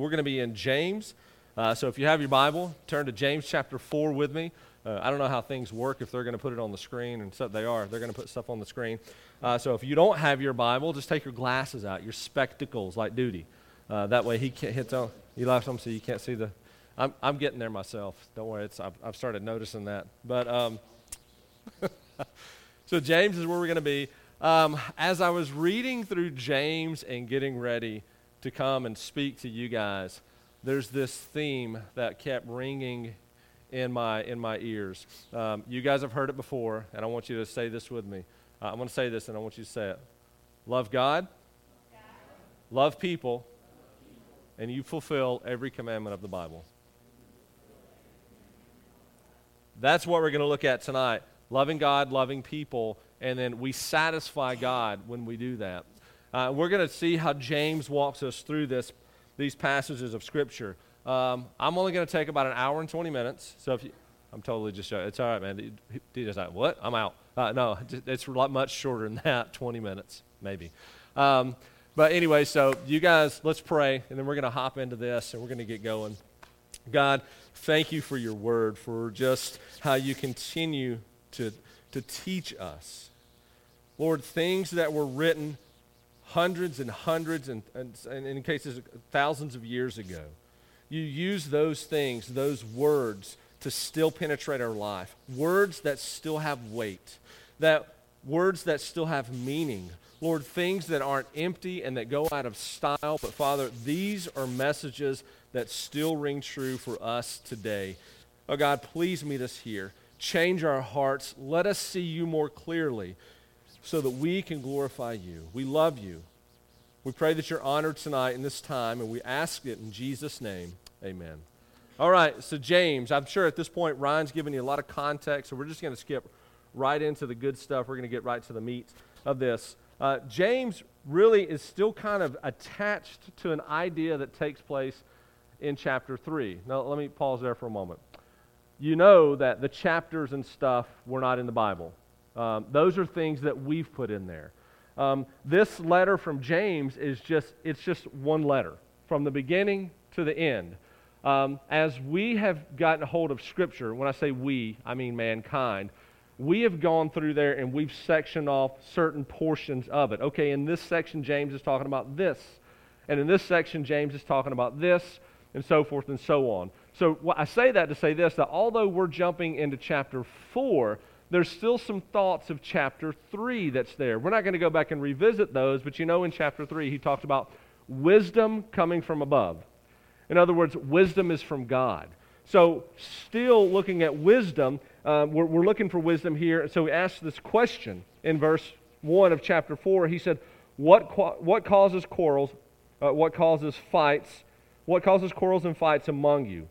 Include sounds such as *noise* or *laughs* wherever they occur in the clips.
we're going to be in James. Uh, so if you have your Bible, turn to James chapter 4 with me. Uh, I don't know how things work if they're going to put it on the screen, and so they are. They're going to put stuff on the screen. Uh, so if you don't have your Bible, just take your glasses out, your spectacles, like Duty. Uh, that way he can't hit on. You left them so you can't see the. I'm, I'm getting there myself. Don't worry. It's, I've, I've started noticing that. But um, *laughs* so James is where we're going to be. Um, as I was reading through James and getting ready to come and speak to you guys, there's this theme that kept ringing in my in my ears. Um, you guys have heard it before, and I want you to say this with me. Uh, I'm going to say this, and I want you to say it. Love God, God. love people, and you fulfill every commandment of the Bible. That's what we're going to look at tonight. Loving God, loving people, and then we satisfy God when we do that. Uh, we're going to see how James walks us through this, these passages of Scripture. Um, I'm only going to take about an hour and 20 minutes. So if you, I'm totally just showing. It's all right, man. Just like, what? I'm out. Uh, no, it's a lot much shorter than that. *laughs* 20 minutes, maybe. Um, but anyway, so you guys, let's pray, and then we're going to hop into this, and we're going to get going. God, thank you for your word, for just how you continue to, to teach us. Lord, things that were written hundreds and hundreds and, and, and in cases thousands of years ago. You use those things, those words, to still penetrate our life. Words that still have weight, that words that still have meaning. Lord, things that aren't empty and that go out of style, but Father, these are messages that still ring true for us today. Oh God, please meet us here. Change our hearts. Let us see you more clearly so that we can glorify you. We love you. We pray that you're honored tonight in this time, and we ask it in Jesus' name. Amen. All right, so James, I'm sure at this point Ryan's given you a lot of context, so we're just going to skip right into the good stuff. We're going to get right to the meat of this. Uh, James really is still kind of attached to an idea that takes place in chapter 3. Now, let me pause there for a moment. You know that the chapters and stuff were not in the Bible, um, those are things that we've put in there. Um, this letter from James is just, it's just one letter from the beginning to the end. Um, as we have gotten a hold of Scripture, when I say we, I mean mankind, we have gone through there and we've sectioned off certain portions of it. Okay, in this section, James is talking about this. And in this section, James is talking about this, and so forth and so on. So I say that to say this that although we're jumping into chapter 4, there's still some thoughts of chapter 3 that's there. We're not going to go back and revisit those, but you know in chapter 3 he talks about wisdom coming from above. In other words, wisdom is from God. So, still looking at wisdom, um, we're, we're, looking for wisdom here. So, he asks this question in verse 1 of chapter 4. He said, What, what causes quarrels? Uh, what causes fights? What causes quarrels and fights among you?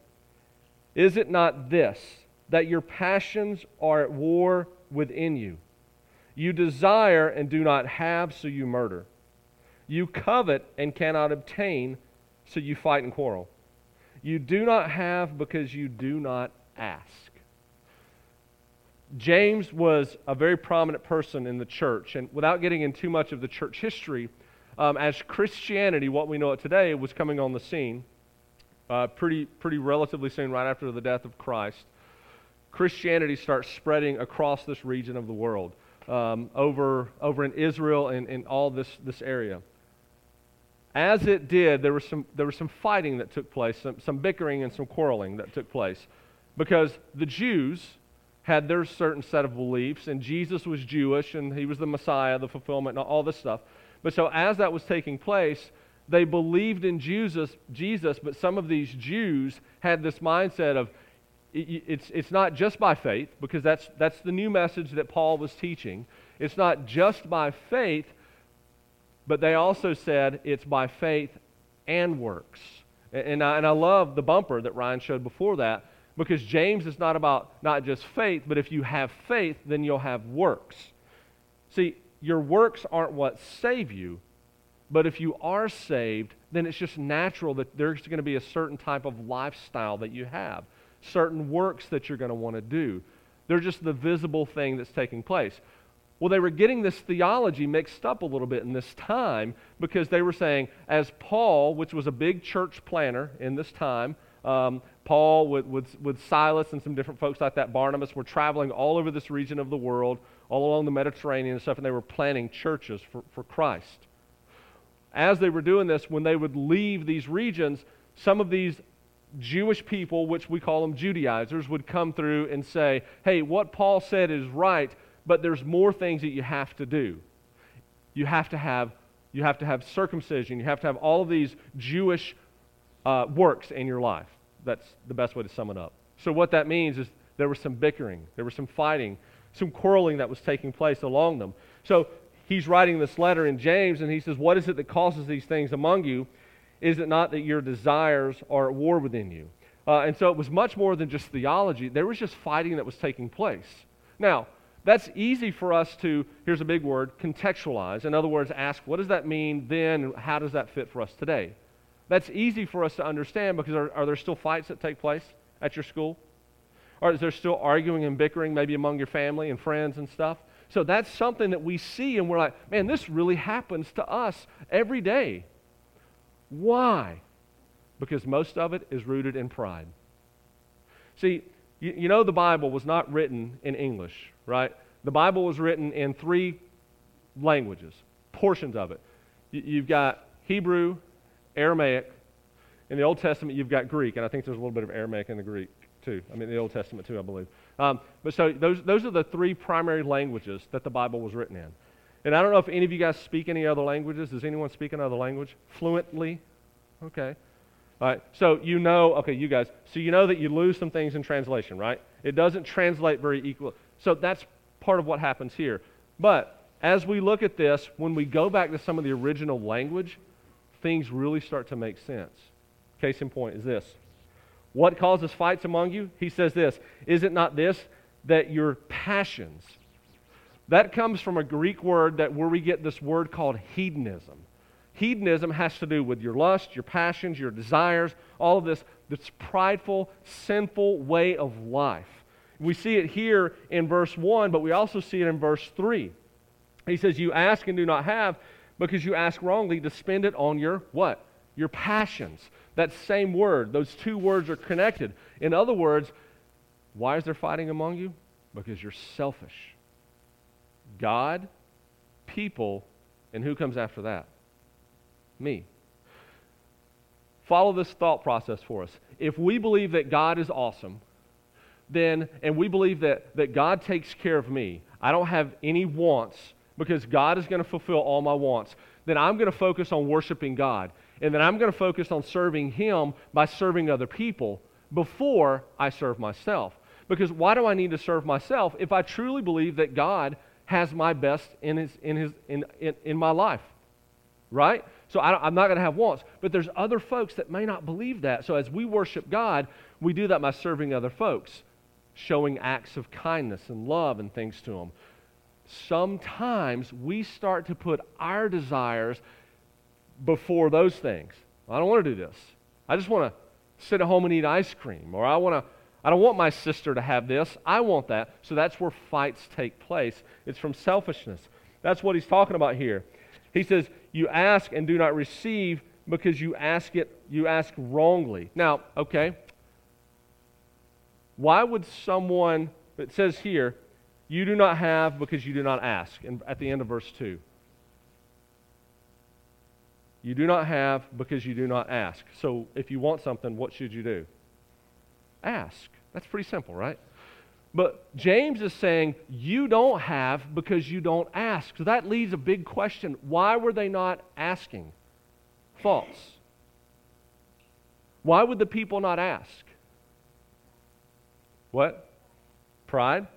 Is it not this? That your passions are at war within you. You desire and do not have, so you murder. You covet and cannot obtain, so you fight and quarrel. You do not have because you do not ask. James was a very prominent person in the church, and without getting into too much of the church history, um, as Christianity, what we know it today, was coming on the scene, uh, pretty, pretty relatively soon, right after the death of Christ. Christianity starts spreading across this region of the world, um, over, over in Israel and in all this, this area. As it did, there was, some, there was some fighting that took place, some, some bickering and some quarreling that took place. Because the Jews had their certain set of beliefs, and Jesus was Jewish, and he was the Messiah, the fulfillment, and all this stuff. But so as that was taking place, they believed in Jesus, Jesus, but some of these Jews had this mindset of it's, it's not just by faith, because that's, that's the new message that Paul was teaching. It's not just by faith, but they also said it's by faith and works. And, I, and I love the bumper that Ryan showed before that, because James is not about not just faith, but if you have faith, then you'll have works. See, your works aren't what save you, but if you are saved, then it's just natural that there's going to be a certain type of lifestyle that you have certain works that you're going to want to do. They're just the visible thing that's taking place. Well, they were getting this theology mixed up a little bit in this time because they were saying, as Paul, which was a big church planner in this time, um, Paul with, with, with Silas and some different folks like that, Barnabas, were traveling all over this region of the world, all along the Mediterranean and stuff, and they were planting churches for, for Christ. As they were doing this, when they would leave these regions, some of these Jewish people, which we call them Judaizers, would come through and say, hey, what Paul said is right, but there's more things that you have to do. You have to have, you have, to have circumcision. You have to have all of these Jewish uh, works in your life. That's the best way to sum it up. So, what that means is there was some bickering, there was some fighting, some quarreling that was taking place along them. So, he's writing this letter in James, and he says, What is it that causes these things among you? Is it not that your desires are at war within you? Uh, and so it was much more than just theology. There was just fighting that was taking place. Now, that's easy for us to, here's a big word, contextualize. In other words, ask, what does that mean then, and how does that fit for us today? That's easy for us to understand because are, are there still fights that take place at your school? Or is there still arguing and bickering maybe among your family and friends and stuff? So that's something that we see and we're like, man, this really happens to us every day. Why? Because most of it is rooted in pride. See, you, you know the Bible was not written in English, right? The Bible was written in three languages, portions of it. You've got Hebrew, Aramaic. In the Old Testament, you've got Greek, and I think there's a little bit of Aramaic in the Greek too. I mean, the Old Testament too, I believe. Um, but so those, those are the three primary languages that the Bible was written in. And I don't know if any of you guys speak any other languages. Does anyone speak another language fluently? Okay. All right, so you know, okay, you guys, so you know that you lose some things in translation, right? It doesn't translate very equal. So that's part of what happens here. But as we look at this, when we go back to some of the original language, things really start to make sense. Case in point is this What causes fights among you? He says this Is it not this, that your passions, that comes from a Greek word that where we get this word called hedonism. Hedonism has to do with your lust, your passions, your desires, all of this, this prideful, sinful way of life. We see it here in verse 1, but we also see it in verse 3. He says, You ask and do not have because you ask wrongly to spend it on your what? Your passions. That same word, those two words are connected. In other words, why is there fighting among you? Because you're selfish. God, people, and who comes after that? me. Follow this thought process for us. If we believe that God is awesome, then, and we believe that, that God takes care of me, I don't have any wants because God is going to fulfill all my wants, then I'm going to focus on worshiping God. And then I'm going to focus on serving Him by serving other people before I serve myself. Because why do I need to serve myself if I truly believe that God has my best in, his, in, his, in, in, in my life? Right? So I am not going to have wants. But there's other folks that may not believe that. So as we worship God, we do that by serving other folks, showing acts of kindness and love and things to them. Sometimes we start to put our desires before those things. I don't want to do this. I just want to sit at home and eat ice cream. Or I want to. I don't want my sister to have this. I want that. So that's where fights take place. It's from selfishness. That's what he's talking about here. He says, You ask and do not receive because you ask it, you ask wrongly. Now, okay. Why would someone, it says here, you do not have because you do not ask, and at the end of verse 2. You do not have because you do not ask. So if you want something, what should you do? Ask. That's pretty simple, right? But James is saying, you don't have because you don't ask. So that leaves a big question. Why were they not asking? False. Why would the people not ask? What? Pride?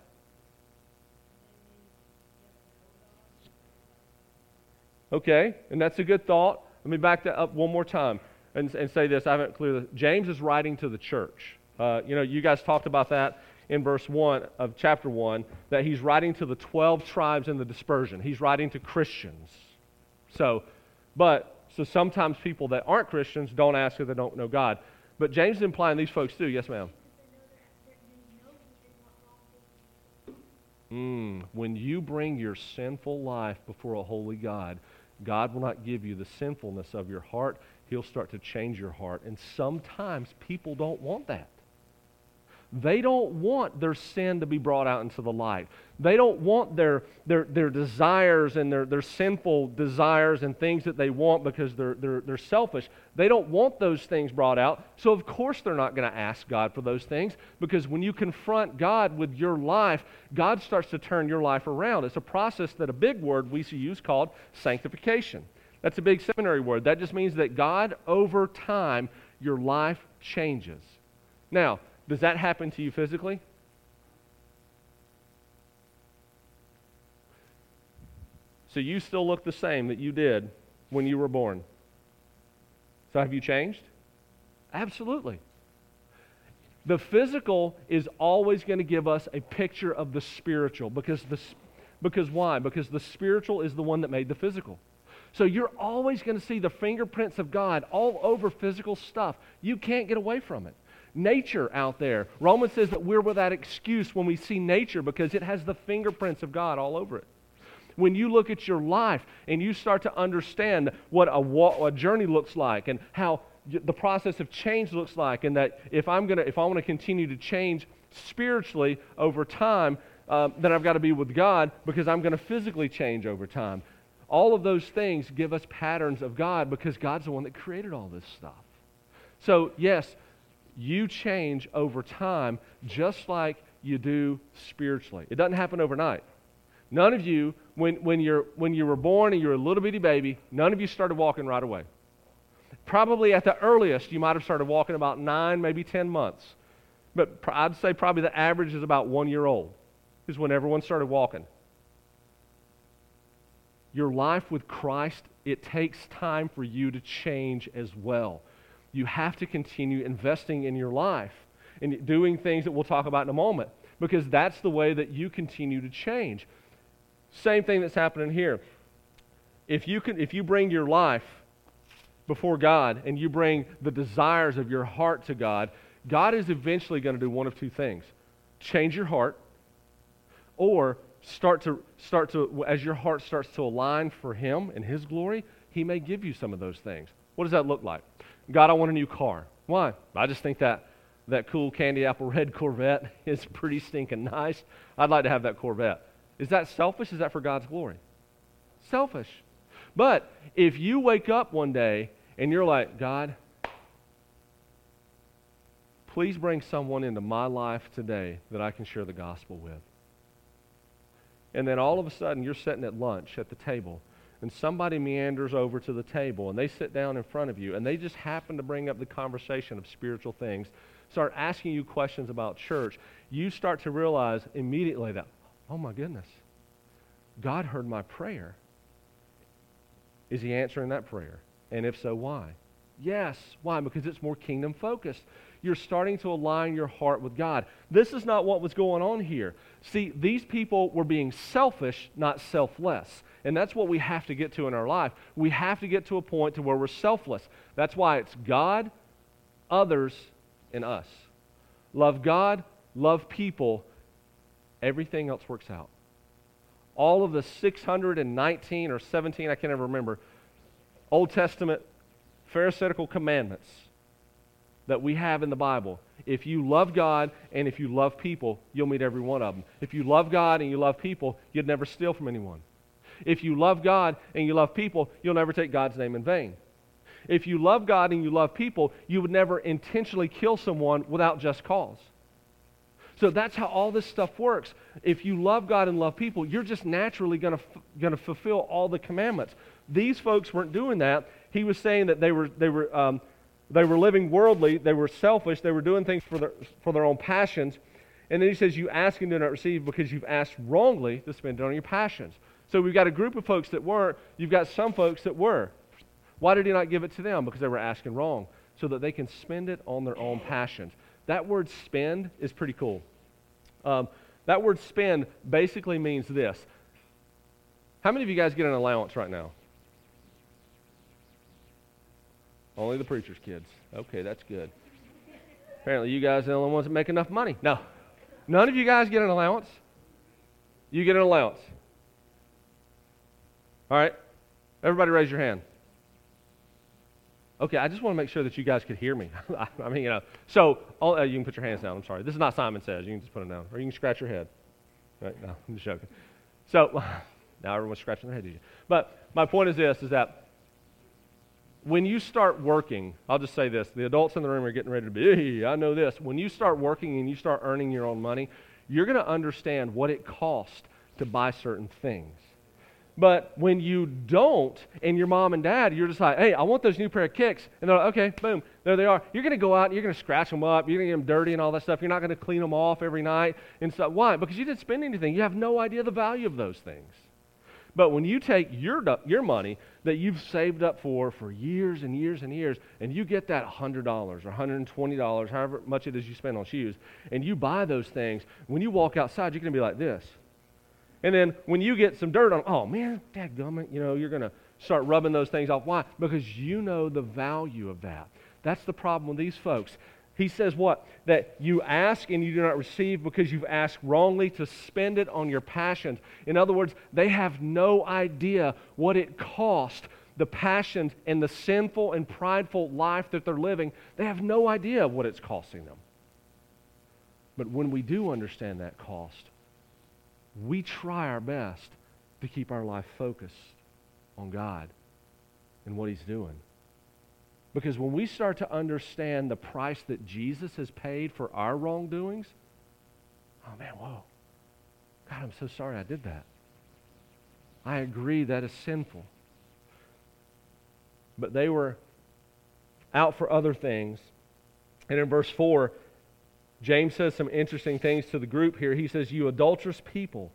Okay, and that's a good thought. Let me back that up one more time and, and say this. I haven't clear. James is writing to the church. Uh, you know, you guys talked about that in verse 1 of chapter 1 that he's writing to the 12 tribes in the dispersion. He's writing to Christians. So, but, so sometimes people that aren't Christians don't ask if they don't know God. But James is implying these folks do. Yes, ma'am. Mm, when you bring your sinful life before a holy God, God will not give you the sinfulness of your heart. He'll start to change your heart. And sometimes people don't want that. They don't want their sin to be brought out into the light. They don't want their, their, their desires and their, their sinful desires and things that they want because they're, they're, they're selfish. They don't want those things brought out. So, of course, they're not going to ask God for those things because when you confront God with your life, God starts to turn your life around. It's a process that a big word we use called sanctification. That's a big seminary word. That just means that God, over time, your life changes. Now, does that happen to you physically? So you still look the same that you did when you were born. So have you changed? Absolutely. The physical is always going to give us a picture of the spiritual because the because why? Because the spiritual is the one that made the physical. So you're always going to see the fingerprints of God all over physical stuff. You can't get away from it nature out there. Romans says that we're without excuse when we see nature because it has the fingerprints of God all over it. When you look at your life and you start to understand what a, a journey looks like and how the process of change looks like, and that if I'm gonna, if I want to continue to change spiritually over time, um, then I've got to be with God because I'm going to physically change over time. All of those things give us patterns of God because God's the one that created all this stuff. So, yes, you change over time just like you do spiritually. It doesn't happen overnight. None of you, when, when, you're, when you were born and you're a little bitty baby, none of you started walking right away. Probably at the earliest, you might have started walking about nine, maybe 10 months. But I'd say probably the average is about one year old, is when everyone started walking. Your life with Christ, it takes time for you to change as well you have to continue investing in your life and doing things that we'll talk about in a moment because that's the way that you continue to change. Same thing that's happening here. If you, can, if you bring your life before God and you bring the desires of your heart to God, God is eventually going to do one of two things change your heart or start to start to as your heart starts to align for him and his glory he may give you some of those things what does that look like God, I want a new car. Why? I just think that that cool candy apple red *laughs* Corvette is pretty stinking nice. I'd like to have that Corvette. Is that selfish? Is that for God's glory? Selfish. But if you wake up one day and you're like, God, please bring someone into my life today that I can share the gospel with. And then all of a sudden you're sitting at lunch at the table and somebody meanders over to the table and they sit down in front of you and they just happen to bring up the conversation of spiritual things, start asking you questions about church, you start to realize immediately that, oh my goodness, God heard my prayer. Is he answering that prayer? And if so, why? Yes. Why? Because it's more kingdom focused you're starting to align your heart with God. This is not what was going on here. See, these people were being selfish, not selfless. And that's what we have to get to in our life. We have to get to a point to where we're selfless. That's why it's God, others, and us. Love God, love people, everything else works out. All of the 619 or 17, I can't ever remember, Old Testament Pharisaical commandments that we have in the Bible. If you love God and if you love people, you'll meet every one of them. If you love God and you love people, you'd never steal from anyone. If you love God and you love people, you'll never take God's name in vain. If you love God and you love people, you would never intentionally kill someone without just cause. So that's how all this stuff works. If you love God and love people, you're just naturally going to fulfill all the commandments. These folks weren't doing that. He was saying that they were they were um, they were living worldly. They were selfish. They were doing things for their, for their own passions. And then he says, You ask and do not receive because you've asked wrongly to spend it on your passions. So we've got a group of folks that weren't. You've got some folks that were. Why did he not give it to them? Because they were asking wrong, so that they can spend it on their own passions. That word spend is pretty cool. Um, that word spend basically means this. How many of you guys get an allowance right now? Only the preacher's kids. Okay, that's good. Apparently, you guys are the only ones that make enough money. No. None of you guys get an allowance. You get an allowance. All right? Everybody raise your hand. Okay, I just want to make sure that you guys could hear me. *laughs* I mean, you know. So, all, uh, you can put your hands down. I'm sorry. This is not Simon Says. You can just put them down. Or you can scratch your head. Right? No, I'm just joking. So, *laughs* now everyone's scratching their head. But my point is this, is that when you start working, I'll just say this. The adults in the room are getting ready to be, hey, I know this. When you start working and you start earning your own money, you're going to understand what it costs to buy certain things. But when you don't, and your mom and dad, you're just like, hey, I want those new pair of kicks. And they're like, okay, boom, there they are. You're going to go out and you're going to scratch them up. You're going to get them dirty and all that stuff. You're not going to clean them off every night and stuff. Why? Because you didn't spend anything. You have no idea the value of those things. But when you take your, your money that you've saved up for for years and years and years, and you get that $100 or $120, however much it is you spend on shoes, and you buy those things, when you walk outside, you're going to be like this. And then when you get some dirt on, oh man, dadgummit, you know, you're going to start rubbing those things off. Why? Because you know the value of that. That's the problem with these folks. He says what? That you ask and you do not receive because you've asked wrongly to spend it on your passions. In other words, they have no idea what it cost the passions and the sinful and prideful life that they're living. They have no idea what it's costing them. But when we do understand that cost, we try our best to keep our life focused on God and what He's doing. Because when we start to understand the price that Jesus has paid for our wrongdoings, oh man, whoa. God, I'm so sorry I did that. I agree that is sinful. But they were out for other things. And in verse 4, James says some interesting things to the group here. He says, You adulterous people,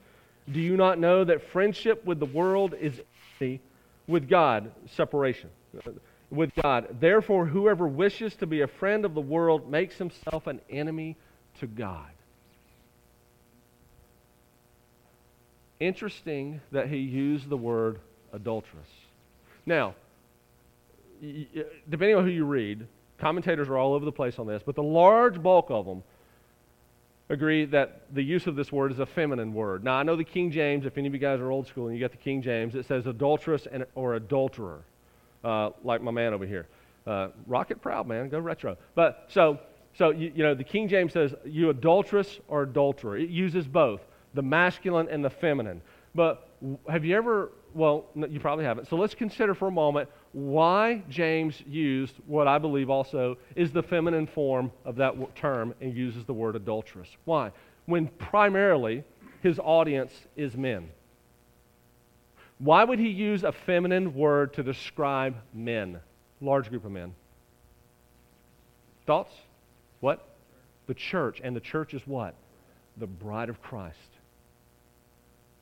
do you not know that friendship with the world is enmity with God, separation with God? Therefore, whoever wishes to be a friend of the world makes himself an enemy to God. Interesting that he used the word adulterous. Now, depending on who you read, commentators are all over the place on this, but the large bulk of them agree that the use of this word is a feminine word. Now, I know the King James, if any of you guys are old school and you got the King James, it says adulteress and, or adulterer, uh, like my man over here. Uh, rocket proud, man. Go retro. But so, so you, you know, the King James says you adulteress or adulterer. It uses both, the masculine and the feminine. But have you ever, well, you probably haven't. So let's consider for a moment why James used what I believe also is the feminine form of that term and uses the word adulteress. Why? When primarily his audience is men. Why would he use a feminine word to describe men? Large group of men. Thoughts? What? The church. And the church is what? The bride of Christ.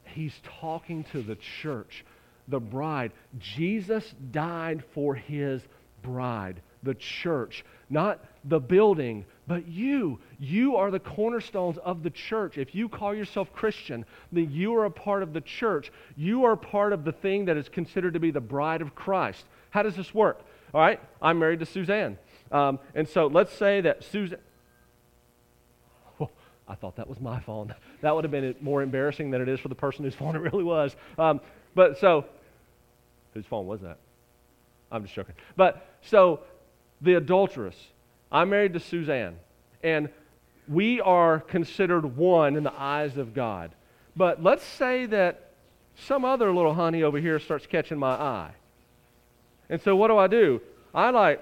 He's talking to the church the bride. Jesus died for his bride, the church, not the building, but you. You are the cornerstones of the church. If you call yourself Christian, then you are a part of the church. You are part of the thing that is considered to be the bride of Christ. How does this work? All right, I'm married to Suzanne. Um, and so let's say that Suzanne. Oh, *laughs* I thought that was my phone. That would have been more embarrassing than it is for the person whose phone it really was. Um, but so Whose phone was that? I'm just joking. But so the adulteress, I'm married to Suzanne, and we are considered one in the eyes of God. But let's say that some other little honey over here starts catching my eye. And so what do I do? I like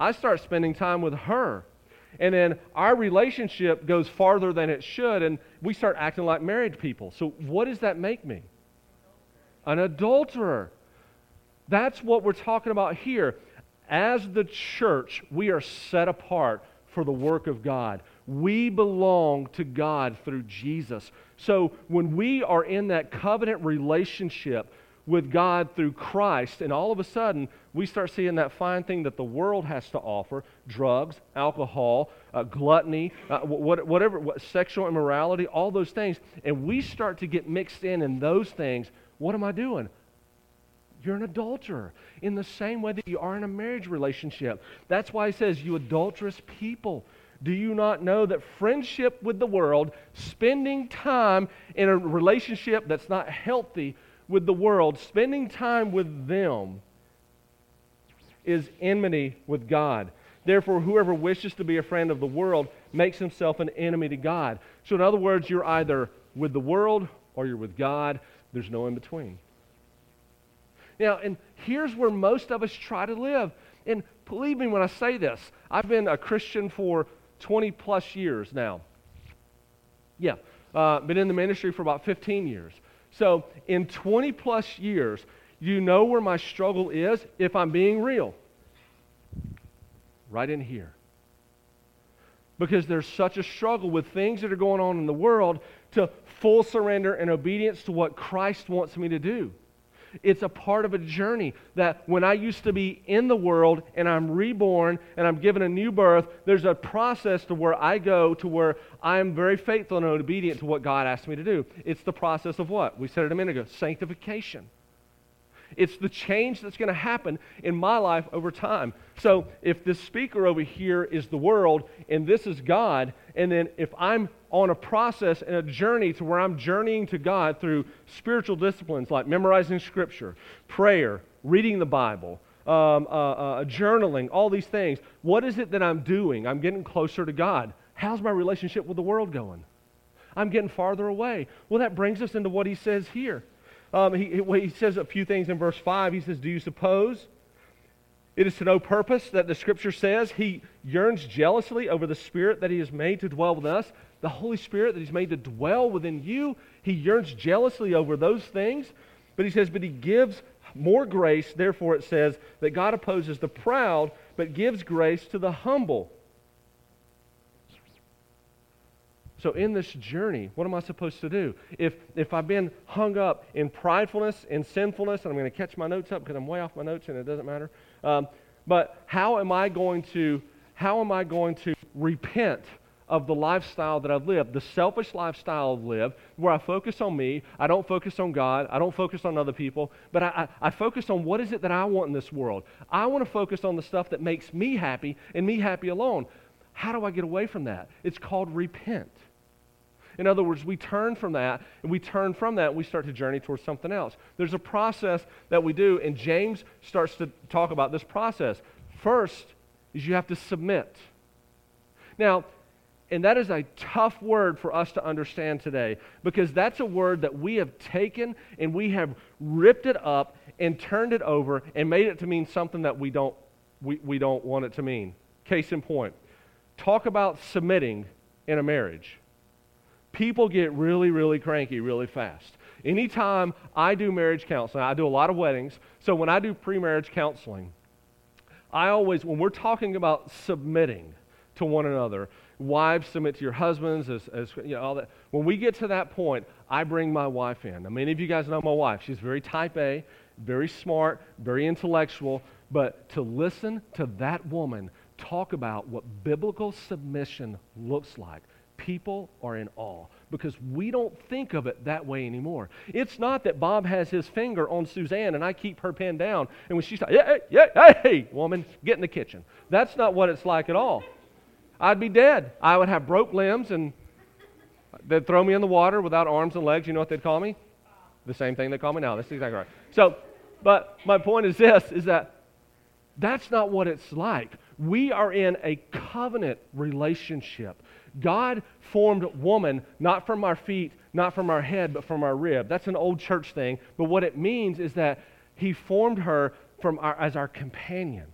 I start spending time with her. And then our relationship goes farther than it should, and we start acting like married people. So, what does that make me? An adulterer. That's what we're talking about here. As the church, we are set apart for the work of God. We belong to God through Jesus. So when we are in that covenant relationship with God through Christ, and all of a sudden we start seeing that fine thing that the world has to offer drugs, alcohol, uh, gluttony, uh, whatever, what, sexual immorality, all those things, and we start to get mixed in in those things. What am I doing? You're an adulterer in the same way that you are in a marriage relationship. That's why he says, You adulterous people. Do you not know that friendship with the world, spending time in a relationship that's not healthy with the world, spending time with them, is enmity with God? Therefore, whoever wishes to be a friend of the world makes himself an enemy to God. So, in other words, you're either with the world or you're with God. There's no in between. Now, and here's where most of us try to live. And believe me when I say this, I've been a Christian for 20 plus years now. Yeah, uh, been in the ministry for about 15 years. So, in 20 plus years, you know where my struggle is if I'm being real? Right in here. Because there's such a struggle with things that are going on in the world to full surrender and obedience to what Christ wants me to do. It's a part of a journey that when I used to be in the world and I'm reborn and I'm given a new birth, there's a process to where I go to where I am very faithful and obedient to what God asked me to do. It's the process of what? We said it a minute ago sanctification. It's the change that's going to happen in my life over time. So if this speaker over here is the world and this is God, and then if I'm on a process and a journey to where I'm journeying to God through spiritual disciplines like memorizing Scripture, prayer, reading the Bible, um, uh, uh, journaling, all these things, what is it that I'm doing? I'm getting closer to God. How's my relationship with the world going? I'm getting farther away. Well, that brings us into what he says here. Um, he, he says a few things in verse 5. He says, Do you suppose it is to no purpose that the scripture says he yearns jealously over the spirit that he has made to dwell with us? The Holy Spirit that he's made to dwell within you, he yearns jealously over those things. But he says, But he gives more grace. Therefore, it says that God opposes the proud, but gives grace to the humble. So, in this journey, what am I supposed to do? If, if I've been hung up in pridefulness and sinfulness, and I'm going to catch my notes up because I'm way off my notes and it doesn't matter. Um, but how am I going to how am I going to repent of the lifestyle that I've lived, the selfish lifestyle I've lived, where I focus on me, I don't focus on God, I don't focus on other people, but I, I, I focus on what is it that I want in this world. I want to focus on the stuff that makes me happy and me happy alone. How do I get away from that? It's called repent. In other words, we turn from that, and we turn from that, and we start to journey towards something else. There's a process that we do, and James starts to talk about this process. First is you have to submit. Now, and that is a tough word for us to understand today because that's a word that we have taken and we have ripped it up and turned it over and made it to mean something that we don't, we, we don't want it to mean. Case in point talk about submitting in a marriage people get really, really cranky really fast. Anytime I do marriage counseling, I do a lot of weddings. So when I do pre marriage counseling, I always, when we're talking about submitting to one another, wives submit to your husbands, as, as you know, all that. When we get to that point, I bring my wife in. Now, many of you guys know my wife. She's very type A, very smart, very intellectual. But to listen to that woman talk about what biblical submission looks like, people are in awe because we don't think of it that way anymore. It's not that Bob has his finger on Suzanne and I keep her pinned down, and when she's like, yeah, yeah, hey, woman, get in the kitchen. That's not what it's like at all. I'd be dead. I would have broke limbs and they'd throw me in the water without arms and legs. You know what they'd call me? The same thing they call me now. That's exactly right. So, but my point is this is that that's not what it's like. We are in a covenant relationship. God formed woman not from our feet, not from our head, but from our rib. That's an old church thing, but what it means is that He formed her from our, as our companion.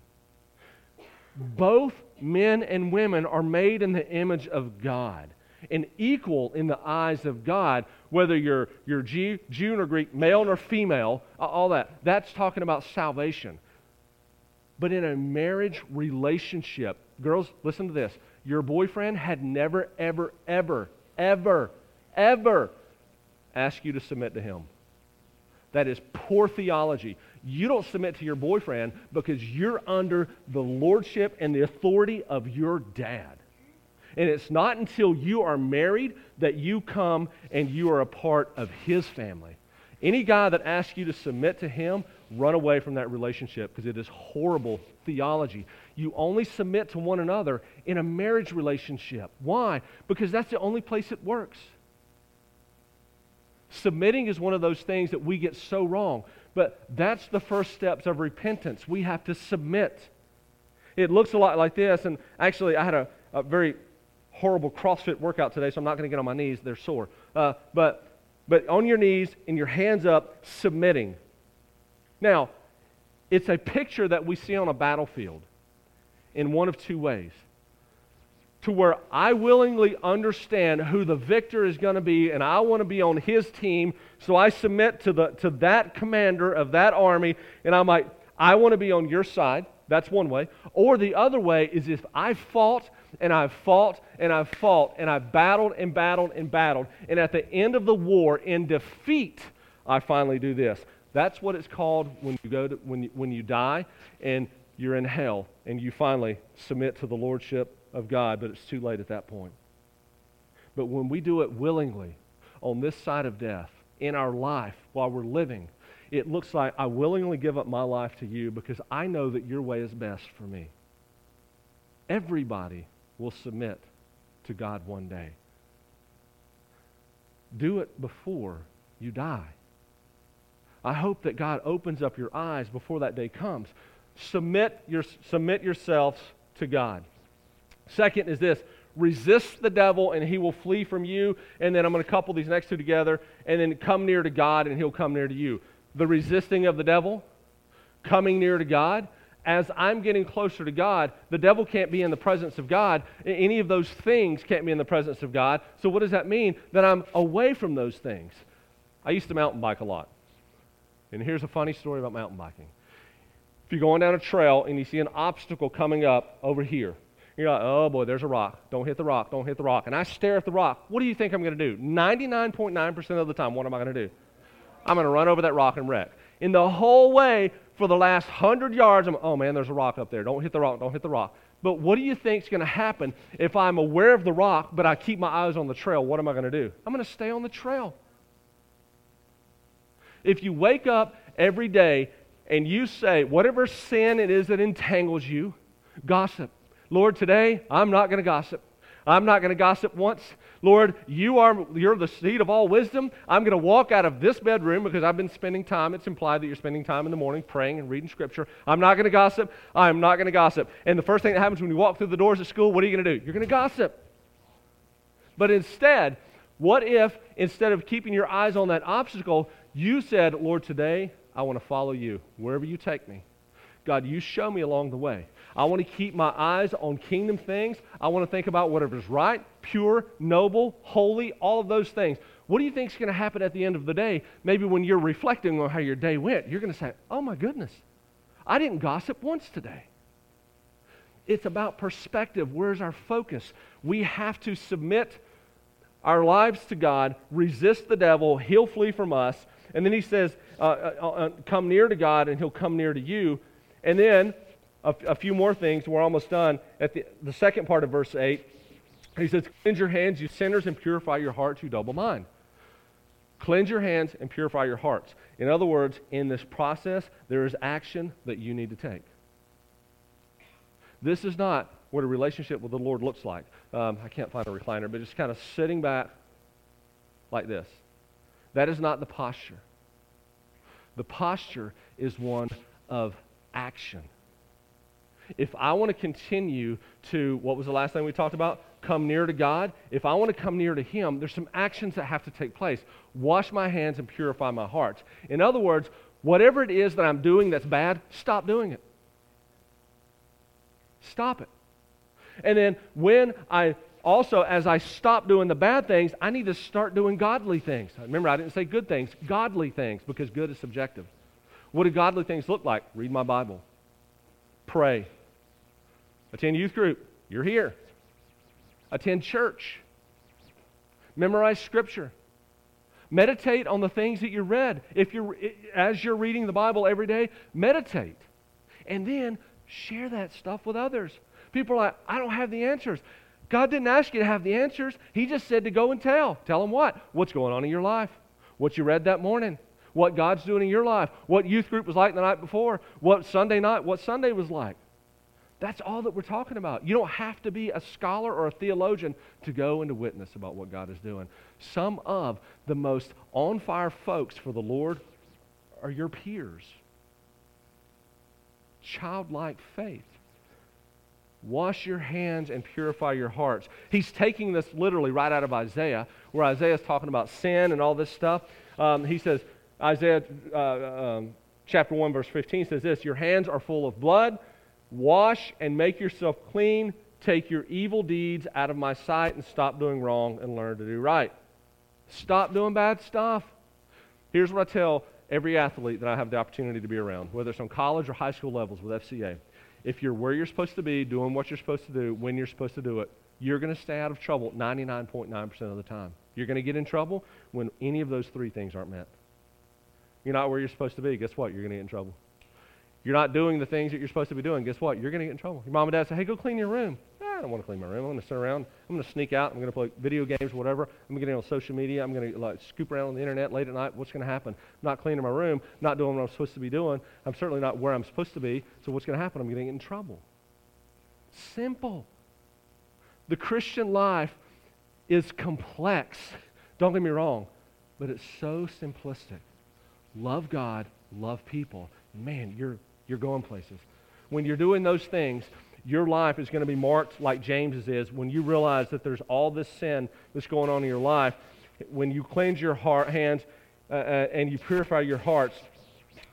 Both men and women are made in the image of God and equal in the eyes of God, whether you're, you're Jew, Jew or Greek, male or female, all that. That's talking about salvation. But in a marriage relationship, girls, listen to this your boyfriend had never, ever, ever, ever, ever asked you to submit to him. That is poor theology. You don't submit to your boyfriend because you're under the lordship and the authority of your dad. And it's not until you are married that you come and you are a part of his family. Any guy that asks you to submit to him, run away from that relationship because it is horrible theology. You only submit to one another in a marriage relationship. Why? Because that's the only place it works. Submitting is one of those things that we get so wrong, but that's the first steps of repentance. We have to submit. It looks a lot like this, and actually, I had a, a very horrible CrossFit workout today, so I'm not going to get on my knees. They're sore. Uh, but, but on your knees and your hands up, submitting. Now, it's a picture that we see on a battlefield in one of two ways. To where I willingly understand who the victor is going to be, and I want to be on his team, so I submit to, the, to that commander of that army, and I'm like, I want to be on your side. That's one way. Or the other way is if I fought and I've fought and I've fought and I've battled and battled and battled, and at the end of the war, in defeat, I finally do this. That's what it's called when you go to, when you, when you die and you're in hell and you finally submit to the lordship of God, but it's too late at that point. But when we do it willingly on this side of death in our life while we're living, it looks like I willingly give up my life to you because I know that your way is best for me. Everybody will submit to God one day. Do it before you die. I hope that God opens up your eyes before that day comes. Submit, your, submit yourselves to God. Second is this resist the devil and he will flee from you. And then I'm going to couple these next two together and then come near to God and he'll come near to you. The resisting of the devil, coming near to God. As I'm getting closer to God, the devil can't be in the presence of God. Any of those things can't be in the presence of God. So, what does that mean? That I'm away from those things. I used to mountain bike a lot. And here's a funny story about mountain biking. If you're going down a trail and you see an obstacle coming up over here, you're like, oh boy, there's a rock. Don't hit the rock. Don't hit the rock. And I stare at the rock. What do you think I'm going to do? 99.9% of the time, what am I going to do? I'm going to run over that rock and wreck. In the whole way, for the last 100 yards, I'm, oh man, there's a rock up there. Don't hit the rock. Don't hit the rock. But what do you think is going to happen if I'm aware of the rock, but I keep my eyes on the trail? What am I going to do? I'm going to stay on the trail. If you wake up every day and you say, whatever sin it is that entangles you, gossip. Lord, today I'm not going to gossip. I'm not going to gossip once. Lord, you are you're the seed of all wisdom. I'm going to walk out of this bedroom because I've been spending time. It's implied that you're spending time in the morning praying and reading scripture. I'm not going to gossip. I'm not going to gossip. And the first thing that happens when you walk through the doors of school, what are you going to do? You're going to gossip. But instead, what if instead of keeping your eyes on that obstacle, you said, Lord, today I want to follow you wherever you take me. God, you show me along the way. I want to keep my eyes on kingdom things. I want to think about whatever's right, pure, noble, holy, all of those things. What do you think is going to happen at the end of the day? Maybe when you're reflecting on how your day went, you're going to say, Oh my goodness, I didn't gossip once today. It's about perspective. Where's our focus? We have to submit our lives to God, resist the devil, he'll flee from us, and then he says, uh, uh, uh, Come near to God, and he'll come near to you. And then a, few more things. We're almost done. At the, the second part of verse 8, he says, Cleanse your hands, you sinners, and purify your hearts, you double mind. Cleanse your hands and purify your hearts. In other words, in this process, there is action that you need to take. This is not what a relationship with the Lord looks like. Um, I can't find a recliner, but just kind of sitting back like this. That is not the posture. The posture is one of action. If I want to continue to, what was the last thing we talked about? Come near to God. If I want to come near to Him, there's some actions that have to take place. Wash my hands and purify my heart. In other words, whatever it is that I'm doing that's bad, stop doing it. Stop it. And then when I also, as I stop doing the bad things, I need to start doing godly things. Remember, I didn't say good things, godly things, because good is subjective. What do godly things look like? Read my Bible, pray, attend youth group. You're here. Attend church. Memorize scripture. Meditate on the things that you read. If you're as you're reading the Bible every day, meditate. And then share that stuff with others. People are like, I don't have the answers. God didn't ask you to have the answers. He just said to go and tell. Tell them what? What's going on in your life? What you read that morning? what God's doing in your life, what youth group was like the night before, what Sunday night, what Sunday was like. That's all that we're talking about. You don't have to be a scholar or a theologian to go and to witness about what God is doing. Some of the most on fire folks for the Lord are your peers. Childlike faith. Wash your hands and purify your hearts. He's taking this literally right out of Isaiah, where Isaiah is talking about sin and all this stuff. Um, he says, Isaiah uh, um, chapter 1, verse 15 says this Your hands are full of blood. Wash and make yourself clean. Take your evil deeds out of my sight and stop doing wrong and learn to do right. Stop doing bad stuff. Here's what I tell every athlete that I have the opportunity to be around, whether it's on college or high school levels with FCA. If you're where you're supposed to be, doing what you're supposed to do, when you're supposed to do it, you're going to stay out of trouble 99.9% of the time. You're going to get in trouble when any of those three things aren't met. You're not where you're supposed to be. Guess what? You're going to get in trouble. You're not doing the things that you're supposed to be doing. Guess what? You're going to get in trouble. Your mom and dad say, hey, go clean your room. I don't want to clean my room. I'm going to sit around. I'm going to sneak out. I'm going to play video games, whatever. I'm going to get on social media. I'm going to like scoop around on the internet late at night. What's going to happen? I'm not cleaning my room. Not doing what I'm supposed to be doing. I'm certainly not where I'm supposed to be. So what's going to happen? I'm going to get in trouble. Simple. The Christian life is complex. Don't get me wrong, but it's so simplistic. Love God, love people. Man, you're, you're going places. When you're doing those things, your life is going to be marked like James's is when you realize that there's all this sin that's going on in your life. When you cleanse your heart, hands uh, uh, and you purify your hearts,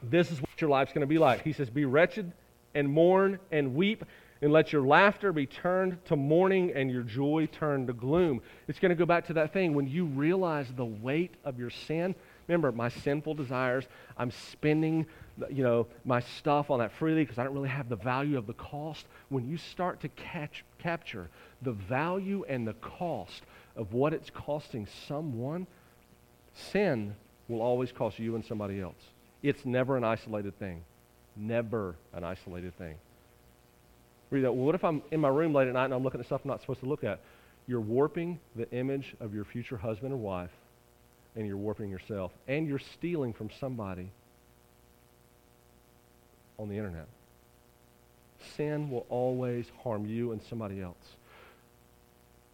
this is what your life's going to be like. He says, Be wretched and mourn and weep and let your laughter be turned to mourning and your joy turned to gloom. It's going to go back to that thing when you realize the weight of your sin. Remember, my sinful desires, I'm spending you know, my stuff on that freely because I don't really have the value of the cost. When you start to catch, capture the value and the cost of what it's costing someone, sin will always cost you and somebody else. It's never an isolated thing. Never an isolated thing. Read that. Well, what if I'm in my room late at night and I'm looking at stuff I'm not supposed to look at? You're warping the image of your future husband or wife, and you're warping yourself, and you're stealing from somebody on the internet. Sin will always harm you and somebody else.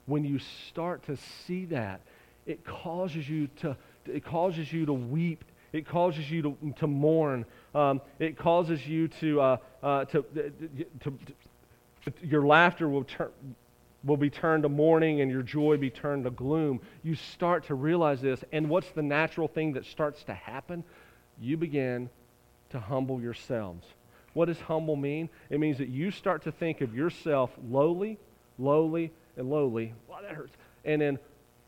When you start to see that, it causes you to, it causes you to weep it causes you to, to mourn. Um, it causes you to, uh, uh, to, to, to, your laughter will, turn, will be turned to mourning and your joy be turned to gloom. You start to realize this. And what's the natural thing that starts to happen? You begin to humble yourselves. What does humble mean? It means that you start to think of yourself lowly, lowly, and lowly. Wow, that hurts. And then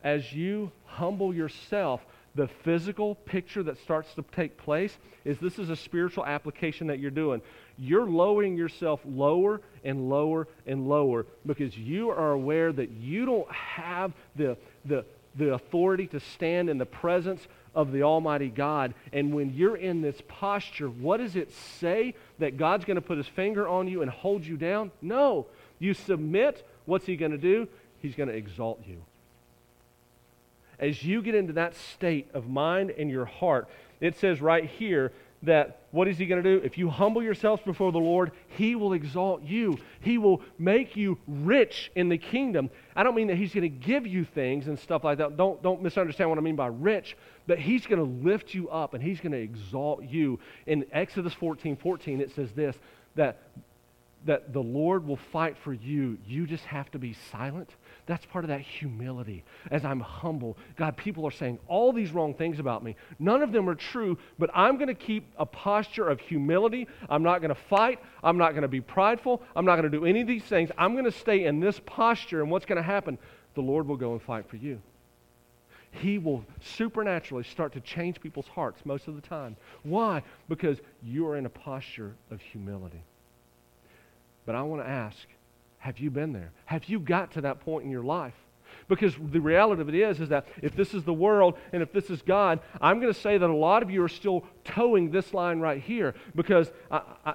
as you humble yourself, the physical picture that starts to take place is this is a spiritual application that you're doing. You're lowering yourself lower and lower and lower because you are aware that you don't have the, the, the authority to stand in the presence of the Almighty God. And when you're in this posture, what does it say? That God's going to put his finger on you and hold you down? No. You submit. What's he going to do? He's going to exalt you as you get into that state of mind and your heart, it says right here that what is he going to do? If you humble yourselves before the Lord, he will exalt you. He will make you rich in the kingdom. I don't mean that he's going to give you things and stuff like that. Don't, don't misunderstand what I mean by rich, but he's going to lift you up and he's going to exalt you. In Exodus 14 14, it says this that that the Lord will fight for you. You just have to be silent. That's part of that humility. As I'm humble, God, people are saying all these wrong things about me. None of them are true, but I'm going to keep a posture of humility. I'm not going to fight. I'm not going to be prideful. I'm not going to do any of these things. I'm going to stay in this posture, and what's going to happen? The Lord will go and fight for you. He will supernaturally start to change people's hearts most of the time. Why? Because you're in a posture of humility. But I want to ask have you been there? Have you got to that point in your life? Because the reality of it is, is that if this is the world and if this is God, I'm going to say that a lot of you are still toeing this line right here because I, I,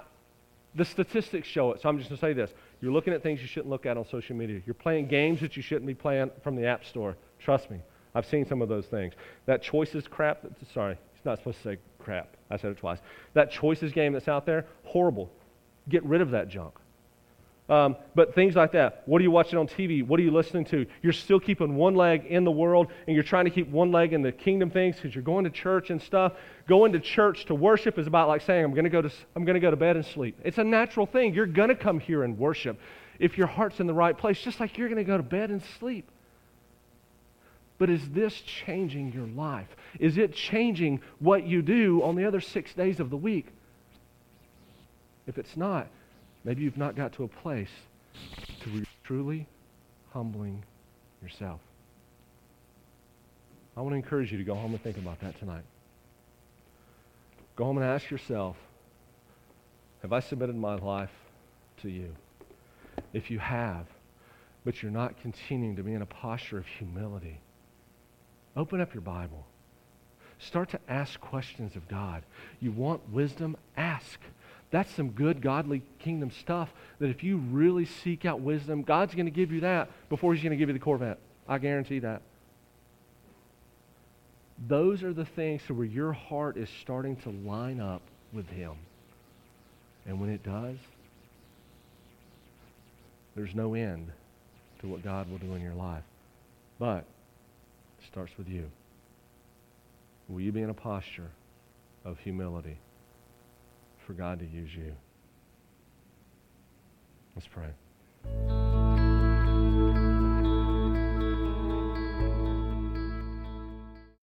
the statistics show it. So I'm just going to say this. You're looking at things you shouldn't look at on social media. You're playing games that you shouldn't be playing from the App Store. Trust me. I've seen some of those things. That choices crap, sorry, He's not supposed to say crap. I said it twice. That choices game that's out there, horrible. Get rid of that junk. Um, but things like that. What are you watching on TV? What are you listening to? You're still keeping one leg in the world and you're trying to keep one leg in the kingdom things because you're going to church and stuff. Going to church to worship is about like saying, I'm going to go to, I'm going to, go to bed and sleep. It's a natural thing. You're going to come here and worship if your heart's in the right place, just like you're going to go to bed and sleep. But is this changing your life? Is it changing what you do on the other six days of the week? If it's not, maybe you've not got to a place to truly humbling yourself. I want to encourage you to go home and think about that tonight. Go home and ask yourself, have I submitted my life to you? If you have, but you're not continuing to be in a posture of humility, Open up your Bible. Start to ask questions of God. You want wisdom? Ask. That's some good, godly kingdom stuff that if you really seek out wisdom, God's going to give you that before He's going to give you the Corvette. I guarantee that. Those are the things where your heart is starting to line up with Him. And when it does, there's no end to what God will do in your life. But starts with you. Will you be in a posture of humility for God to use you? Let's pray.